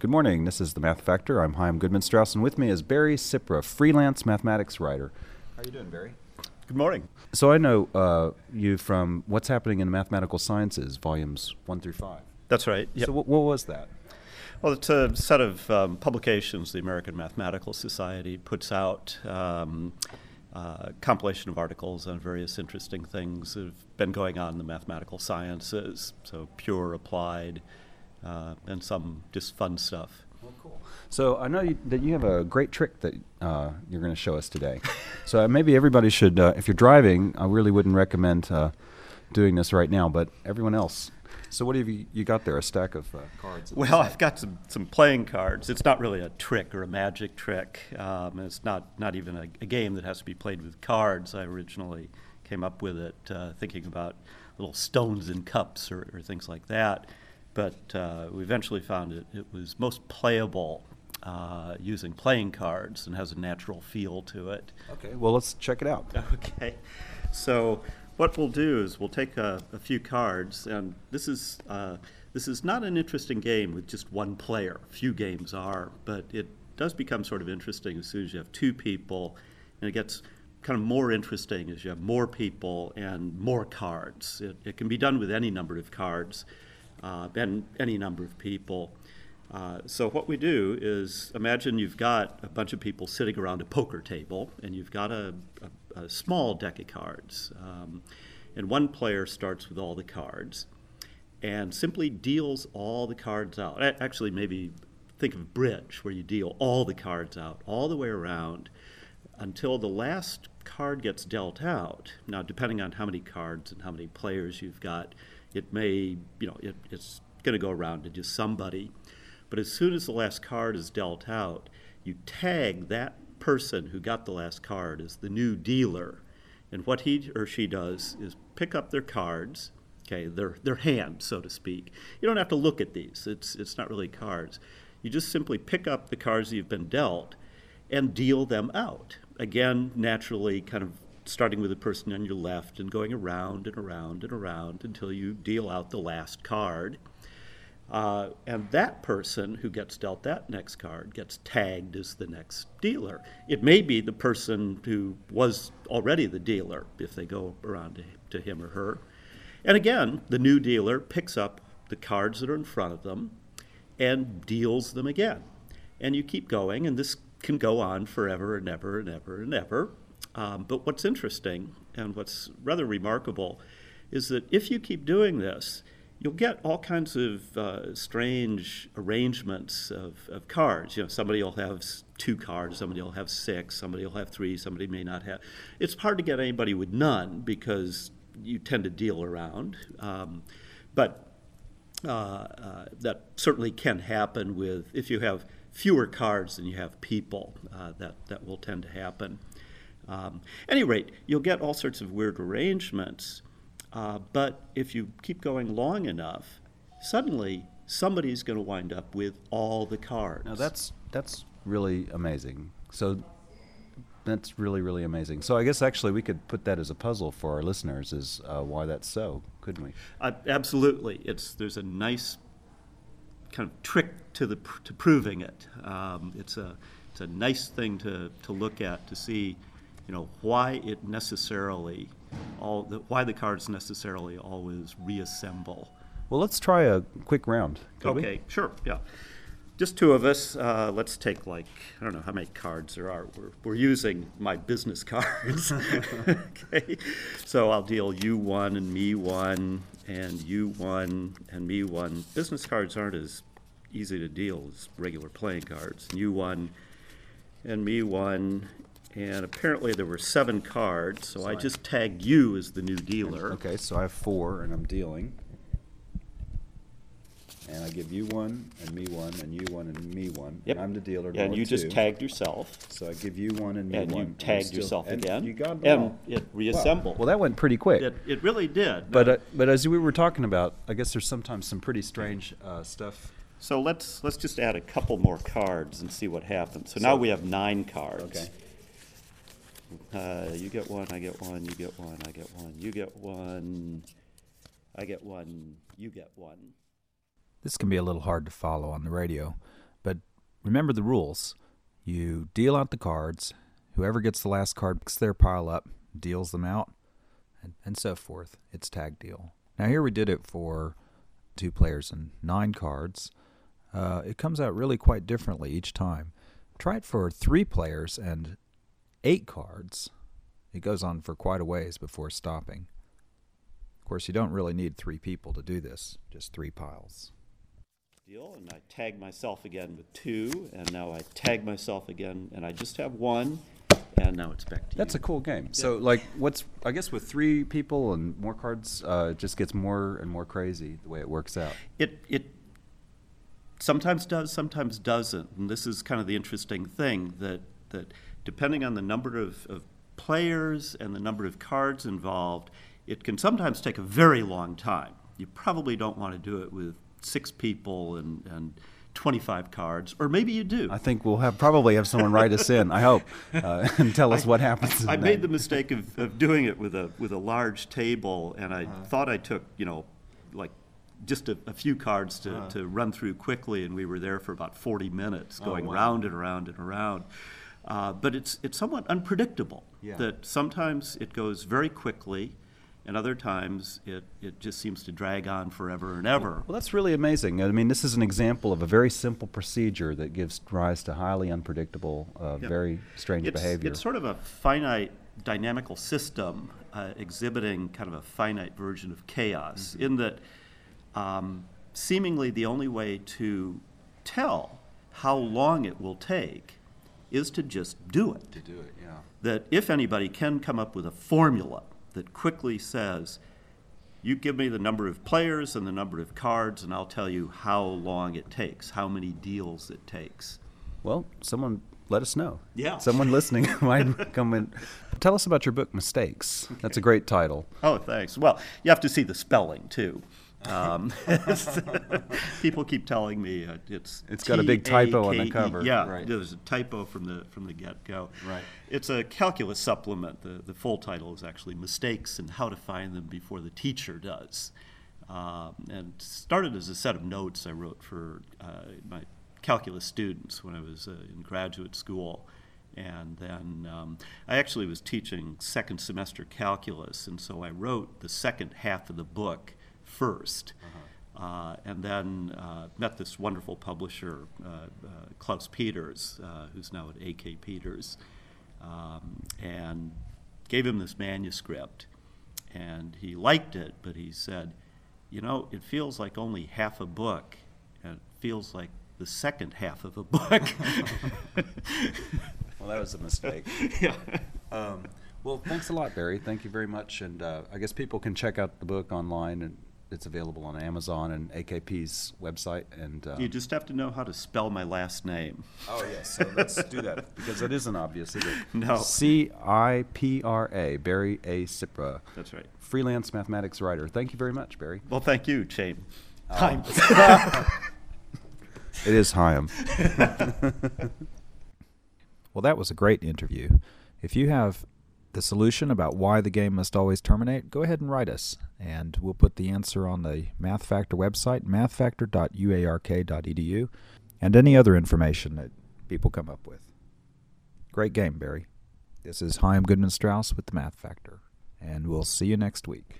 Good morning. This is the Math Factor. I'm Chaim Goodman Strauss, and with me is Barry Cipra, freelance mathematics writer. How are you doing, Barry? Good morning. So I know uh, you from What's Happening in Mathematical Sciences, volumes one through five. That's right. So what, what was that? Well, it's a set of um, publications the American Mathematical Society puts out. Um, uh, compilation of articles on various interesting things that have been going on in the mathematical sciences, so pure, applied, uh, and some just fun stuff. Well, cool. So I know you, that you have a great trick that uh, you're going to show us today. so maybe everybody should, uh, if you're driving, I really wouldn't recommend uh, doing this right now, but everyone else so what have you, you got there? A stack of uh, cards? Well, I've got some, some playing cards. It's not really a trick or a magic trick. Um, it's not, not even a, a, game that has to be played with cards. I originally came up with it uh, thinking about little stones in cups or, or things like that. But uh, we eventually found it, it was most playable uh, using playing cards and has a natural feel to it. Okay, well, let's check it out. Okay. So what we'll do is we'll take a, a few cards, and this is uh, this is not an interesting game with just one player. Few games are, but it does become sort of interesting as soon as you have two people, and it gets kind of more interesting as you have more people and more cards. It, it can be done with any number of cards uh, and any number of people. Uh, so what we do is imagine you've got a bunch of people sitting around a poker table, and you've got a, a a small deck of cards. Um, and one player starts with all the cards and simply deals all the cards out. Actually, maybe think of bridge, where you deal all the cards out all the way around until the last card gets dealt out. Now, depending on how many cards and how many players you've got, it may, you know, it, it's going to go around to just somebody. But as soon as the last card is dealt out, you tag that person who got the last card as the new dealer. And what he or she does is pick up their cards, okay, their, their hand, so to speak. You don't have to look at these, it's, it's not really cards. You just simply pick up the cards you've been dealt and deal them out. Again, naturally, kind of starting with the person on your left and going around and around and around until you deal out the last card. Uh, and that person who gets dealt that next card gets tagged as the next dealer. It may be the person who was already the dealer if they go around to, to him or her. And again, the new dealer picks up the cards that are in front of them and deals them again. And you keep going, and this can go on forever and ever and ever and ever. Um, but what's interesting and what's rather remarkable is that if you keep doing this, you'll get all kinds of uh, strange arrangements of, of cards. You know, somebody will have two cards, somebody will have six, somebody will have three, somebody may not have. It's hard to get anybody with none because you tend to deal around. Um, but uh, uh, that certainly can happen with if you have fewer cards than you have people. Uh, that that will tend to happen. Um, any rate, you'll get all sorts of weird arrangements. Uh, but if you keep going long enough, suddenly somebody's going to wind up with all the cards. Now that's that's really amazing. So that's really really amazing. So I guess actually we could put that as a puzzle for our listeners is uh, why that's so, couldn't we? Uh, absolutely. It's there's a nice kind of trick to the to proving it. Um, it's a it's a nice thing to to look at to see, you know, why it necessarily all the, why the cards necessarily always reassemble. Well, let's try a quick round. okay, we? sure, yeah. Just two of us. Uh, let's take like I don't know how many cards there are. We're, we're using my business cards. okay, so I'll deal you one and me one, and you one and me one. Business cards aren't as easy to deal as regular playing cards. You one and me one and apparently there were seven cards, so I just tagged you as the new dealer. Okay, so I have four, and I'm dealing. And I give you one, and me one, and you one, and me one. Yep. And I'm the dealer. And you just two. tagged yourself, So I give you one and me and one. you I'm tagged still- yourself and again. You got them And all. it reassembled. Well, that went pretty quick. It, it really did. but uh, but as we were talking about, I guess there's sometimes some pretty strange uh, stuff. So let's, let's just add a couple more cards and see what happens. So now we have nine cards. Okay. Uh, you get one, I get one, you get one, I get one, you get one, I get one, you get one. This can be a little hard to follow on the radio, but remember the rules. You deal out the cards. Whoever gets the last card picks their pile up, deals them out, and, and so forth. It's tag deal. Now, here we did it for two players and nine cards. Uh, it comes out really quite differently each time. Try it for three players and eight cards. It goes on for quite a ways before stopping. Of course, you don't really need three people to do this, just three piles. Deal, and I tag myself again with two, and now I tag myself again, and I just have one, and now it's back to That's a cool game. So, like, what's I guess with three people and more cards, uh, it just gets more and more crazy the way it works out. It, it sometimes does, sometimes doesn't. And this is kind of the interesting thing that, that depending on the number of, of players and the number of cards involved, it can sometimes take a very long time. You probably don't want to do it with six people and, and 25 cards, or maybe you do. I think we'll have probably have someone write us in. I hope uh, and tell us what happens. in I made the mistake of, of doing it with a with a large table, and I Uh-huh. thought I took you know like just a, a few cards to, Uh-huh. to run through quickly, and we were there for about 40 minutes, going Oh, wow. round and around and around. Uh, but it's it's somewhat unpredictable. Yeah. That sometimes it goes very quickly, and other times it, it just seems to drag on forever and ever. Well, that's really amazing. I mean, this is an example of a very simple procedure that gives rise to highly unpredictable, uh, very strange it's, behavior. It's sort of a finite dynamical system uh, exhibiting kind of a finite version of chaos, Mm-hmm. in that um, seemingly the only way to tell how long it will take is to just do it. to do it, yeah. That if anybody can come up with a formula that quickly says, you give me the number of players and the number of cards, and I'll tell you how long it takes, how many deals it takes. Well, someone let us know. Yeah. Someone listening might come in. Tell us about your book, Mistakes. That's a great title. Oh, thanks. Well, you have to see the spelling too. Um, people keep telling me uh, it's It's got a big typo on the cover, Yeah, right. there's a typo from the from the get go. Right. It's a calculus supplement. The the full title is actually mistakes and how to find them before the teacher does. Um, and started as a set of notes I wrote for uh, my calculus students when I was uh, in graduate school. And then um, I actually was teaching second semester calculus, and so I wrote the second half of the book 1st uh, and then uh, met this wonderful publisher, uh, uh, Klaus Peters, uh, who's now at AK Peters, um, and gave him this manuscript. And he liked it, but he said, You know, it feels like only half a book, and it feels like the second half of a book. Well, that was a mistake. yeah. Um, well, thanks a lot, Barry. Thank you very much. And uh, I guess people can check out the book online, and it's available on Amazon and AKP's website. And uh, You just have to know how to spell my last name. oh yes, so let's do that because it isn't obvious, is it? No. C I P R A, Barry A. Cipra, That's right. freelance mathematics writer. Thank you very much, Barry. Well, thank you, Shane. Time. It is Chaim. Well, that was a great interview. If you have the solution about why the game must always terminate, go ahead and write us, and we'll put the answer on the Math Factor website, mathfactor.uark.edu, and any other information that people come up with. Great game, Barry. This is Chaim Goodman Strauss with the Math Factor, and we'll see you next week.